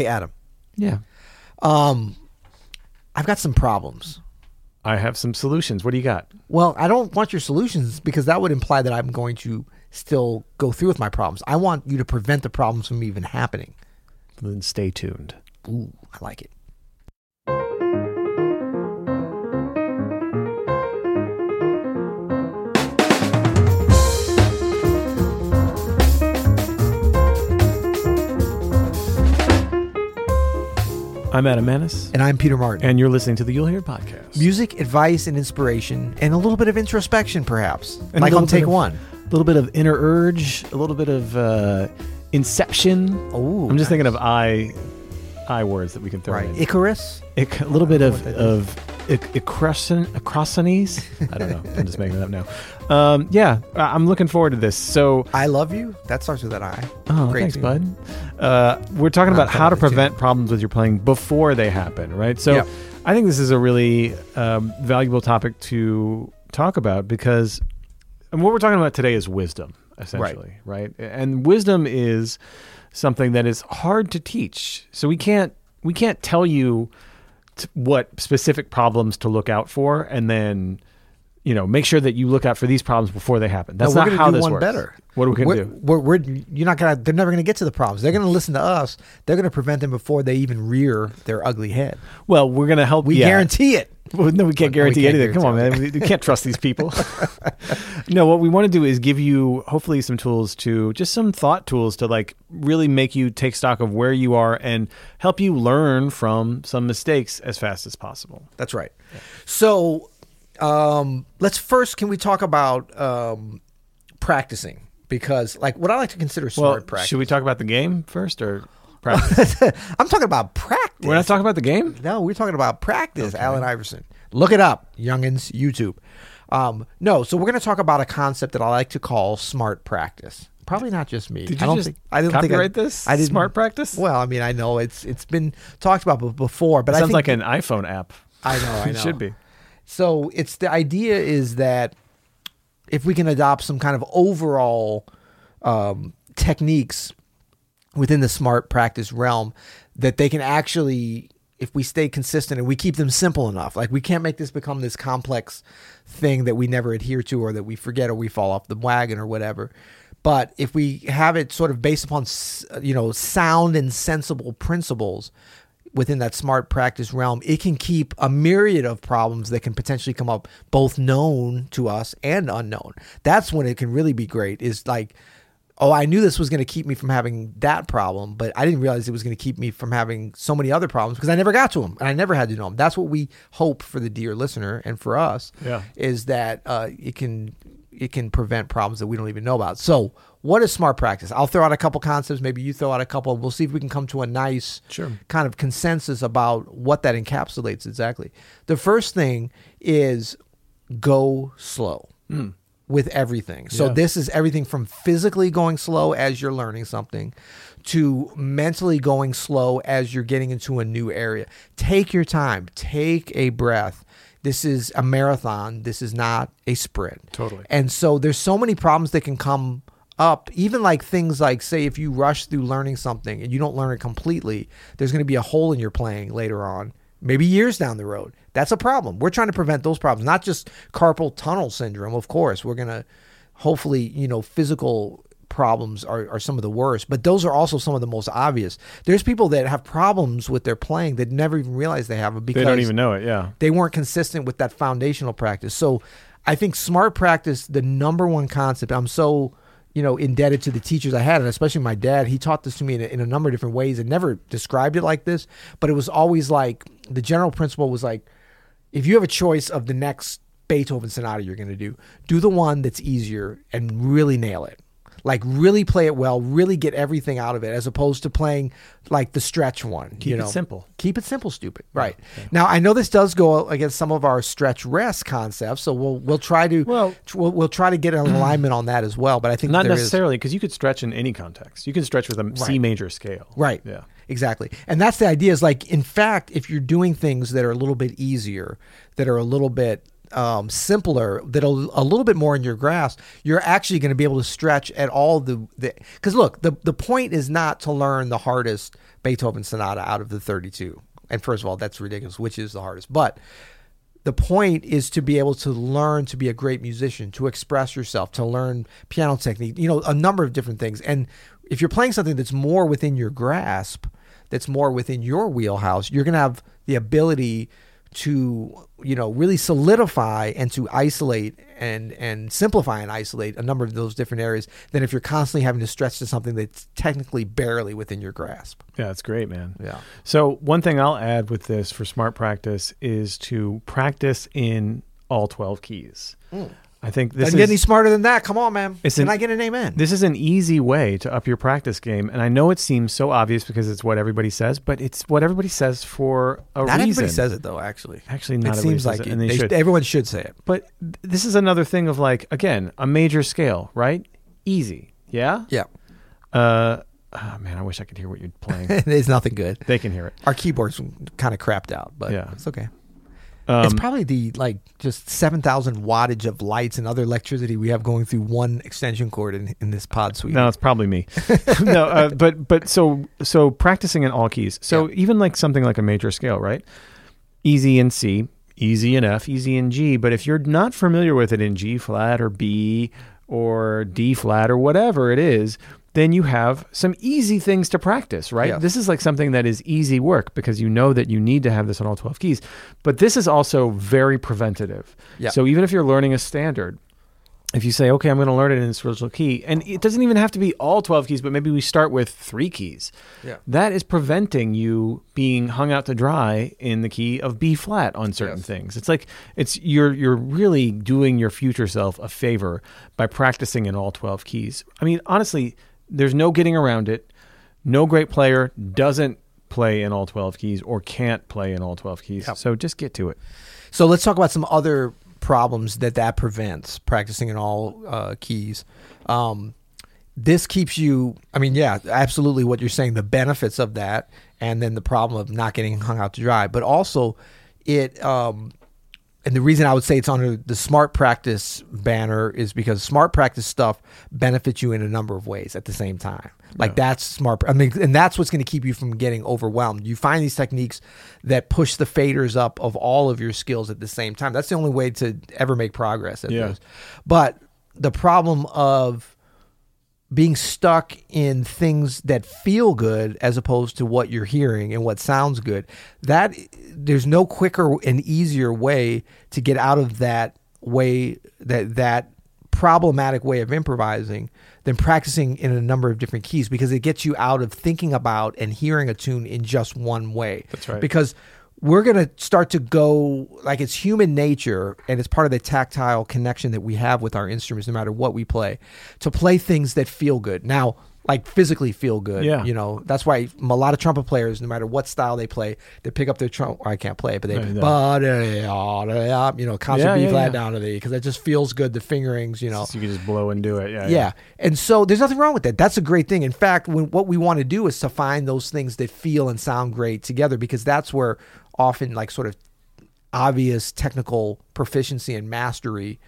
Hey, Adam. Yeah. Um, I've got some problems. I have some solutions. What do you got? Well, I don't want your solutions because that would imply that I'm going to still go through with my problems. I want you to prevent the problems from even happening. Then stay tuned. Ooh, I like it. I'm Adam Maness, And I'm Peter Martin. and you're listening to the You'll Hear podcast. Music, advice, and inspiration, and a little bit of introspection, perhaps. And like on take of- one. A little bit of inner urge, a little bit of uh, inception. Ooh, I'm just thinking of I, I words that we can throw Right. in. Icarus. Ic- a little bit of of acrosones. I don't know. I'm just making it up now. Um, yeah, I'm looking forward to this. So, I love you. That starts with an I. oh, Great thanks, bud. Uh, we're talking about how to talking to you. prevent problems with your playing before they happen, right? So, Yep. I think this is a really um, valuable topic to talk about because and what we're talking about today is wisdom, essentially, right? And wisdom is something that is hard to teach. So we can't we can't tell you what specific problems to look out for, and then you know make sure that you look out for these problems before they happen. That's No, not how do this one works. better. What are we gonna do? We're, we're, you're not gonna. They're never gonna get to the problems. They're gonna listen to us. They're gonna prevent them before they even rear their ugly head. Well, we're gonna help. We yeah. guarantee it. Well, no, we can't we guarantee can't anything. Come on, man. We, we can't trust these people. no, what we want to do is give you hopefully some tools to just some thought tools to like really make you take stock of where you are and help you learn from some mistakes as fast as possible. That's right. So, um, let's first. Can we talk about um, practicing? Because, like, what I like to consider Well, smart practice. should we talk about the game first or practice? I'm talking about practice. We're not talking about the game. No, we're talking about practice. Allen Iverson. Look it up, youngins. YouTube. Um, no, so we're going to talk about a concept that I like to call smart practice. Probably not just me. Did you I don't just think I didn't copyright think I, this? I didn't, Smart practice? Well, I mean, I know it's it's been talked about before, but I Sounds think like an iPhone app. I know, I know. It should be. So it's the idea is that if we can adopt some kind of overall um, techniques within the smart practice realm, that they can actually, if we stay consistent and we keep them simple enough, like we can't make this become this complex thing that we never adhere to or that we forget or we fall off the wagon or whatever. But if we have it sort of based upon, you know, sound and sensible principles, within that smart practice realm, it can keep a myriad of problems that can potentially come up, both known to us and unknown. That's when it can really be great. Is like, oh, I knew this was going to keep me from having that problem, but I didn't realize it was going to keep me from having so many other problems because I never got to them and I never had to know them. That's what we hope for the dear listener and for us. Yeah. is that uh, it can it can prevent problems that we don't even know about. So, what is smart practice? I'll throw out a couple concepts. Maybe you throw out a couple. We'll see if we can come to a nice Sure. kind of consensus about what that encapsulates exactly. The first thing is go slow hmm. with everything. So Yeah. this is everything from physically going slow as you're learning something to mentally going slow as you're getting into a new area. Take your time, take a breath. This is a marathon. This is not a sprint. Totally. And so there's so many problems that can come up, even like things like, say, if you rush through learning something and you don't learn it completely, there's going to be a hole in your playing later on, maybe years down the road. That's a problem. We're trying to prevent those problems, not just carpal tunnel syndrome, of course. We're going to hopefully, you know, physical problems are, are some of the worst, but those are also some of the most obvious. There's people that have problems with their playing that never even realize they have it because They don't even know it. Yeah. they weren't consistent with that foundational practice. So I think smart practice, the number one concept, I'm so, you know, indebted to the teachers I had, and especially my dad. He taught this to me in a, in a number of different ways and never described it like this, but it was always like the general principle was like, if you have a choice of the next Beethoven sonata you're going to do, do the one that's easier and really nail it. Like really play it well, really get everything out of it, as opposed to playing like the stretch one. Keep you it simple. Keep it simple, stupid. Right. Now I know this does go against some of our stretch rest concepts, so we'll we'll try to Well- we'll, we'll try to get an alignment on that as well. But I think Not necessarily because you could stretch in any context. You can stretch with a C Right. major scale. Right. Yeah. Exactly. And that's the idea is like, in fact, if you're doing things that are a little bit easier, that are a little bit um, simpler, that a, a little bit more in your grasp, you're actually going to be able to stretch at all the because look, the the point is not to learn the hardest Beethoven sonata out of the 32. And first of all, that's ridiculous. Which is the hardest? But the point is to be able to learn to be a great musician, to express yourself, to learn piano technique, you know, a number of different things. And if you're playing something that's more within your grasp, that's more within your wheelhouse, you're going to have the ability to you know really solidify and to isolate and and simplify and isolate a number of those different areas than if you're constantly having to stretch to something that's technically barely within your grasp. Yeah, that's great, man. Yeah. So one thing I'll add with this for smart practice is to practice in all 12 keys. Mm. I think this Doesn't is get any smarter than that. Come on, man. It's Can an- I get an amen? this is an easy way to up your practice game, and I know it seems so obvious because it's what everybody says, but it's what everybody says for a reason. Not reason. everybody says it though. Actually, Actually, it not everybody seems says like it, it, and they, they should. everyone should say it. But th- this is another thing of like again a major scale, right? Easy, yeah. Yeah, Uh, oh, man, I wish I could hear what you're playing. it's nothing good. they can hear it. Our keyboards kind of crapped out, but Yeah. it's okay. Um, it's probably the like just seven thousand wattage of lights and other electricity we have going through one extension cord in, in this pod suite. No, it's probably me. no, uh, but but so so practicing in all keys. So Yeah. even like something like a major scale, right? Easy in C, easy in F, easy in G. But if you're not familiar with it in G flat or B or D flat or whatever it is, then you have some easy things to practice, right? This is like something that is easy work because you know that you need to have this on all 12 keys. But this is also very preventative. Yeah. So even if you're learning a standard, if you say, okay, I'm going to learn it in this original key, and it doesn't even have to be all 12 keys, but maybe we start with three keys. Yeah. That is preventing you being hung out to dry in the key of B flat on certain Yes. things. It's like it's you're you're really doing your future self a favor by practicing in all 12 keys. I mean, honestly, there's no getting around it. No great player doesn't play in all 12 keys or can't play in all 12 keys. Yep. So just get to it. So let's talk about some other problems that that prevents practicing in all uh, keys. Um, this keeps you. I mean, yeah, absolutely. What you're saying, the benefits of that, and then the problem of not getting hung out to dry, but also it. Um, and the reason I would say it's under the smart practice banner is because smart practice stuff benefits you in a number of ways at the same time. Like that's smart. I mean, and that's what's going to keep you from getting overwhelmed. You find these techniques that push the faders up of all of your skills at the same time. That's the only way to ever make progress at Yeah. But the problem of being stuck in things that feel good as opposed to what you're hearing and what sounds good that there's no quicker and easier way to get out of that way that that problematic way of improvising than practicing in a number of different keys because it gets you out of thinking about and hearing a tune in just one way That's right. because we're going to start to go like it's human nature and it's part of the tactile connection that we have with our instruments no matter what we play to play things that feel good. Now like physically feel good Yeah. you know that's why a lot of trumpet players no matter what style they play they pick up their trumpet I can't play it but they know. you know concert Yeah, B yeah, flat yeah. down to the because it just feels good the fingerings you know So you can just blow and do it. Yeah. yeah. And so there's nothing wrong with that. That's a great thing. In fact, when, what we want to do is to find those things that feel and sound great together because that's where often like sort of obvious technical proficiency and mastery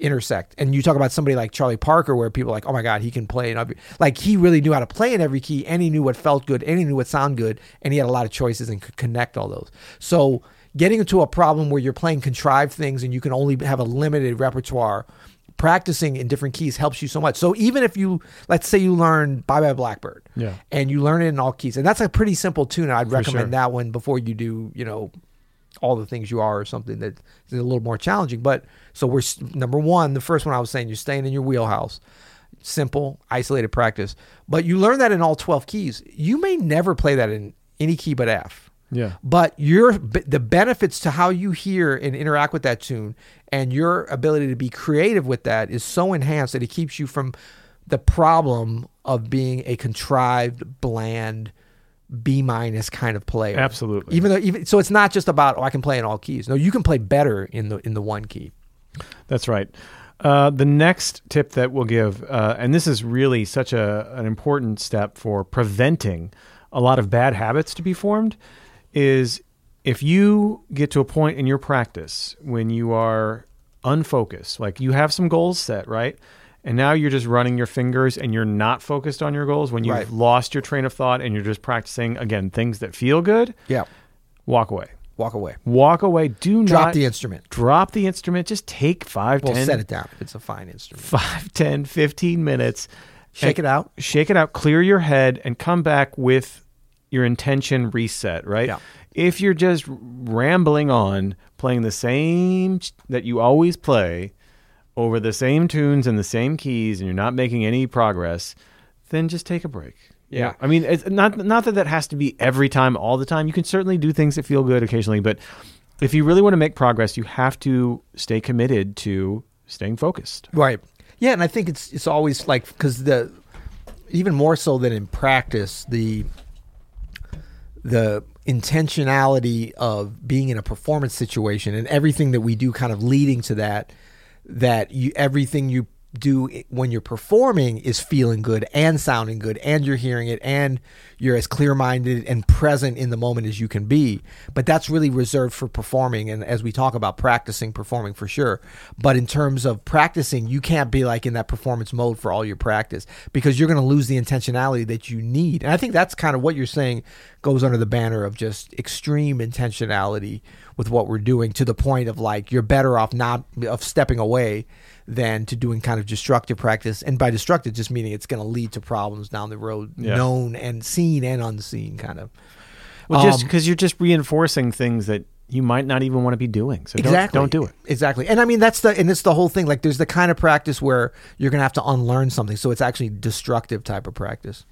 intersect. And you talk about somebody like Charlie Parker where people are like, "Oh my god, he can play in every like he really knew how to play in every key and he knew what felt good and he knew what sounded good and he had a lot of choices and could connect all those." So, getting into a problem where you're playing contrived things and you can only have a limited repertoire practicing in different keys helps you so much. So even if you let's say you learn Bye Bye Blackbird, Yeah. and you learn it in all keys, and that's a pretty simple tune. I'd recommend sure. that one before you do, you know, all the things you are or something that is a little more challenging. But so we're number one, the first one I was saying, you're staying in your wheelhouse. Simple, isolated practice. But you learn that in all 12 keys. You may never play that in any key but F Yeah. but your the benefits to how you hear and interact with that tune and your ability to be creative with that is so enhanced that it keeps you from the problem of being a contrived bland b minus kind of player Absolutely. even though even so it's not just about oh i can play in all keys no you can play better in the in the one key That's right. Uh, the next tip that we'll give, uh, and this is really such a an important step for preventing a lot of bad habits to be formed, is if you get to a point in your practice when you are unfocused. Like you have some goals set, right? And now you're just running your fingers and you're not focused on your goals when you've Right. lost your train of thought and you're just practicing again things that feel good. Yeah. Walk away. Walk away. Walk away. Do not Drop not the instrument. drop the instrument. Just take five, Well, 10 set it down. It's a fine instrument. five, 10, 15 minutes. Shake it out. Shake it out, clear your head, and come back with your intention reset, right? Yeah. If you're just rambling on, playing the same that you always play over the same tunes and the same keys, and you're not making any progress, then just take a break. Yeah. I mean, it's not not that that has to be every time, all the time. You can certainly do things that feel good occasionally, but if you really want to make progress, you have to stay committed to staying focused. Right. Yeah, and I think it's it's always like because the even more so than in practice the the intentionality of being in a performance situation and everything that we do kind of leading to that that you everything you do when you're performing is feeling good and sounding good and you're hearing it and you're as clear-minded and present in the moment as you can be. But that's really reserved for performing. And as we talk about practicing performing for sure but in terms of practicing you can't be like in that performance mode for all your practice because you're going to lose the intentionality that you need. And i think that's kind of what you're saying goes under the banner of just extreme intentionality with what we're doing to the point of like you're better off not of stepping away than to doing kind of destructive practice and by destructive just meaning it's going to lead to problems down the road Yeah. known and seen and unseen kind of Well, just Um, because you're just reinforcing things that you might not even want to be doing. So exactly don't, don't do it. exactly and i mean that's the and it's the whole thing like there's the kind of practice where you're going to have to unlearn something so it's actually destructive type of practice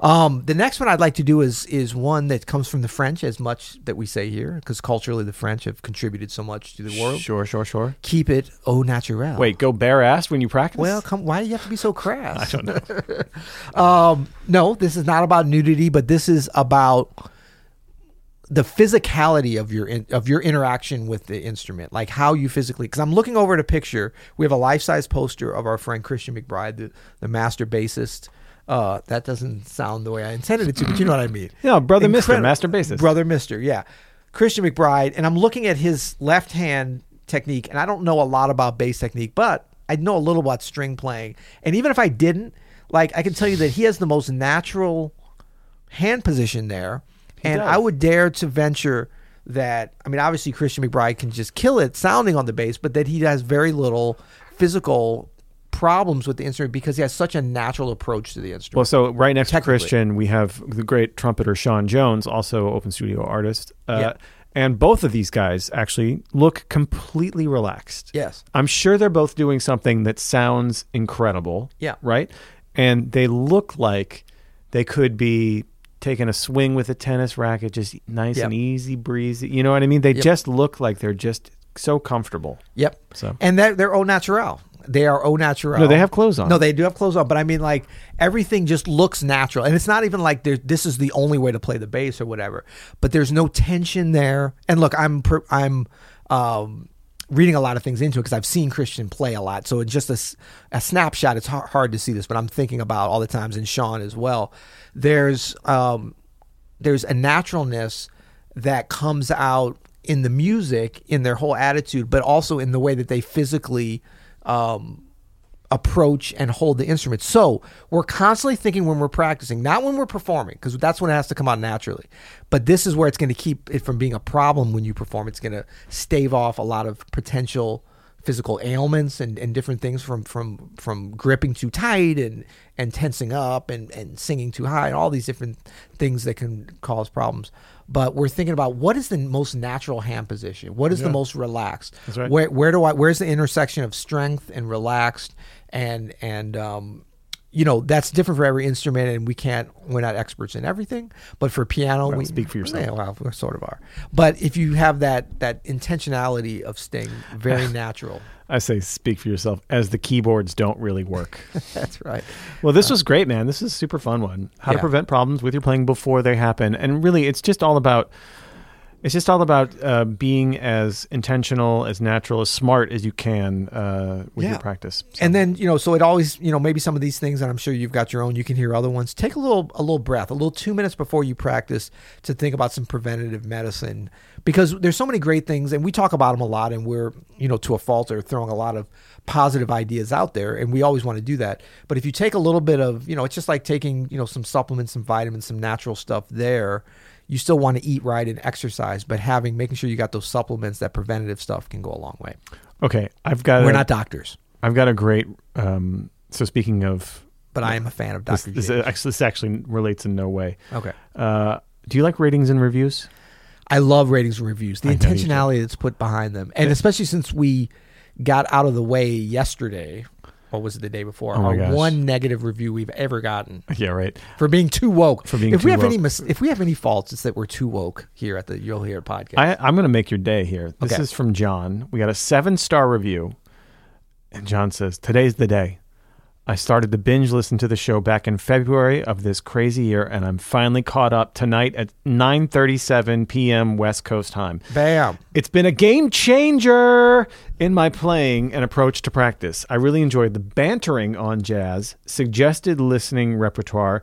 um, the next one I'd like to do is is one that comes from the French, as much that we say here, because culturally the French have contributed so much to the world. Sure, sure, sure. Keep it au naturel. Wait, go bare ass when you practice? Well, come. Why do you have to be so crass? I don't know. Um, no, this is not about nudity, but this is about the physicality of your in, of your interaction with the instrument, like how you physically. Because I'm looking over at a picture. We have a life size poster of our friend Christian McBride, the, the master bassist. Uh, that doesn't sound the way I intended it to, but you know what I mean. Yeah, brother Mister, master bassist. Brother Mister, yeah. Christian McBride, and I'm looking at his left hand technique, and I don't know a lot about bass technique, but I know a little about string playing. And even if I didn't, like I can tell you that he has the most natural hand position there. and does. I would dare to venture that I mean obviously Christian McBride can just kill it sounding on the bass, but that he has very little physical problems with the instrument because he has such a natural approach to the instrument. Well, so right next to Christian, we have the great trumpeter Sean Jones, also open studio artist. Uh, Yeah. And both of these guys actually look completely relaxed. yes. I'm sure they're both doing something that sounds incredible. Yeah. Right? And they look like they could be taking a swing with a tennis racket, just nice Yep. and easy breezy. You know what I mean? They Yep. just look like they're just so comfortable. Yep. So And they're they're au naturel. They are au naturel. No, they have clothes on. No, they do have clothes on, but I mean, like everything just looks natural, and it's not even like there. This is the only way to play the bass or whatever. But there's no tension there. And look, I'm per, I'm um, reading a lot of things into it because I've seen Christian play a lot. So it's just a, s- a snapshot. It's hard, hard to see this, but I'm thinking about all the times and Sean as well. There's um, there's a naturalness that comes out in the music, in their whole attitude, but also in the way that they physically um, approach and hold the instrument. So we're constantly thinking when we're practicing, not when we're performing, because that's when it has to come out naturally. But this is where it's going to keep it from being a problem when you perform. It's going to stave off a lot of potential physical ailments and, and different things from from from gripping too tight and and tensing up and and singing too high and all these different things that can cause problems. But we're thinking about what is the most natural hand position? What is the most relaxed? That's right. where where do i where's the intersection of strength and relaxed and and um you know that's different for every instrument and we can't we're not experts in everything but for piano Well, we speak for yourself. yeah, well we sort of are but if you have that that intentionality of staying very natural I say speak for yourself as the keyboards don't really work. that's right Well, this was great, man. This is a super fun one. How to prevent problems with your playing before they happen. And really, it's just all about It's just all about uh, being as intentional, as natural, as smart as you can uh, with Yeah. your practice. So- And then you know, so it always you know maybe some of these things, and I'm sure you've got your own. You can hear other ones. Take a little a little breath, a little two minutes before you practice to think about some preventative medicine because there's so many great things, and we talk about them a lot, and we're you know to a fault are throwing a lot of positive ideas out there, and we always want to do that. But if you take a little bit of you know, it's just like taking you know some supplements, some vitamins, some natural stuff there. You still want to eat right and exercise, but having making sure you got those supplements, that preventative stuff can go a long way. okay, I've got We're a, not doctors, I've got a great. Um, so speaking of but I am a fan of this, Dr. this James. actually, this actually relates in no way. Okay. Uh, do you like ratings and reviews? I love ratings and reviews. The I know you do. intentionality that's put behind them. And especially since we got out of the way yesterday, or was it the day before? Oh our gosh. one negative review we've ever gotten Yeah, right. for being too woke. For being if we have any mis- if we have any faults, it's that we're too woke here at the You'll Hear podcast. I, I'm going to make your day here. This Okay. is from John. We got a seven star review, and John says, "Today's the day. I started to binge listen to the show back in February of this crazy year, and I'm finally caught up tonight at 9:37 p.m. West Coast time. Bam. It's been a game changer in my playing and approach to practice. I really enjoyed the bantering on jazz, suggested listening repertoire,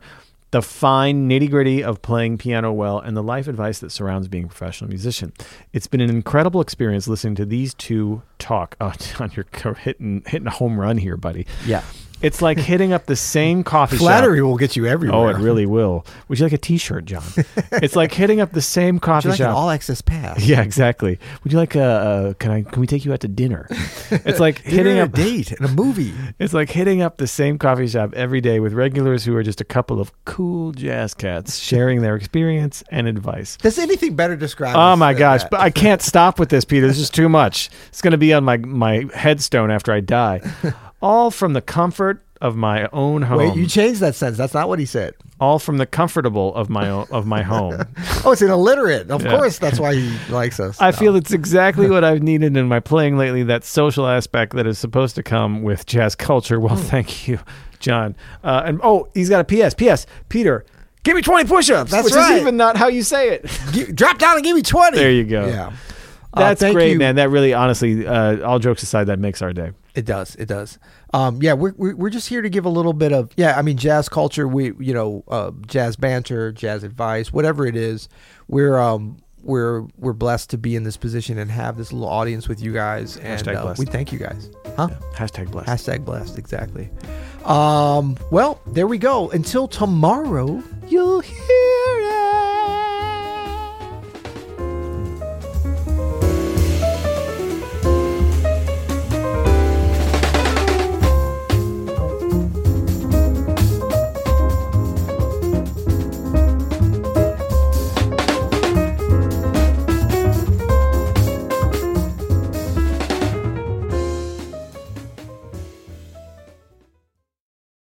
the fine nitty gritty of playing piano well, and the life advice that surrounds being a professional musician. It's been an incredible experience listening to these two talk. Oh, John, you're hitting hitting a home run here, buddy. Yeah. It's like hitting up the same coffee shop. Flattery will get you everywhere. Oh, it really will. Would you like a T-shirt, John? it's like hitting up the same Would coffee you like an shop. all access pass? Yeah, exactly. Would you like a? Uh, can I? Can we take you out to dinner? It's like Dinner hitting up. a date and a movie. It's like hitting up the same coffee shop every day with regulars who are just a couple of cool jazz cats sharing their experience and advice. Does anything better describe? Oh my gosh! that? But I can't stop with this, Peter. This is too much. It's going to be on my my headstone after I die. All from the comfort of my own home. Wait, you changed that sentence. That's not what he said. all from the comfortable of my own, of my home. Oh, it's an illiterate. Of Yeah. course, that's why he likes us. I No. feel it's exactly what I've needed in my playing lately. That social aspect that is supposed to come with jazz culture. Well, thank you, John. Uh, and oh, he's got a PS. PS. Peter, give me twenty push-ups. That's which right. is even not how you say it. Drop down and give me 20. There you go. Yeah. Uh, That's thank great, you. man. That really, honestly, uh, all jokes aside, that makes our day. It does. It does. Um, yeah, we're, we're we're just here to give a little bit of yeah. I mean, jazz culture. We you know, uh, jazz banter, jazz advice, whatever it is. We're um we're we're blessed to be in this position and have this little audience with you guys, and Hashtag uh, blessed. we thank you guys. Huh? Hashtag blessed. Hashtag blessed. Exactly. Um. Well, there we go. Until tomorrow.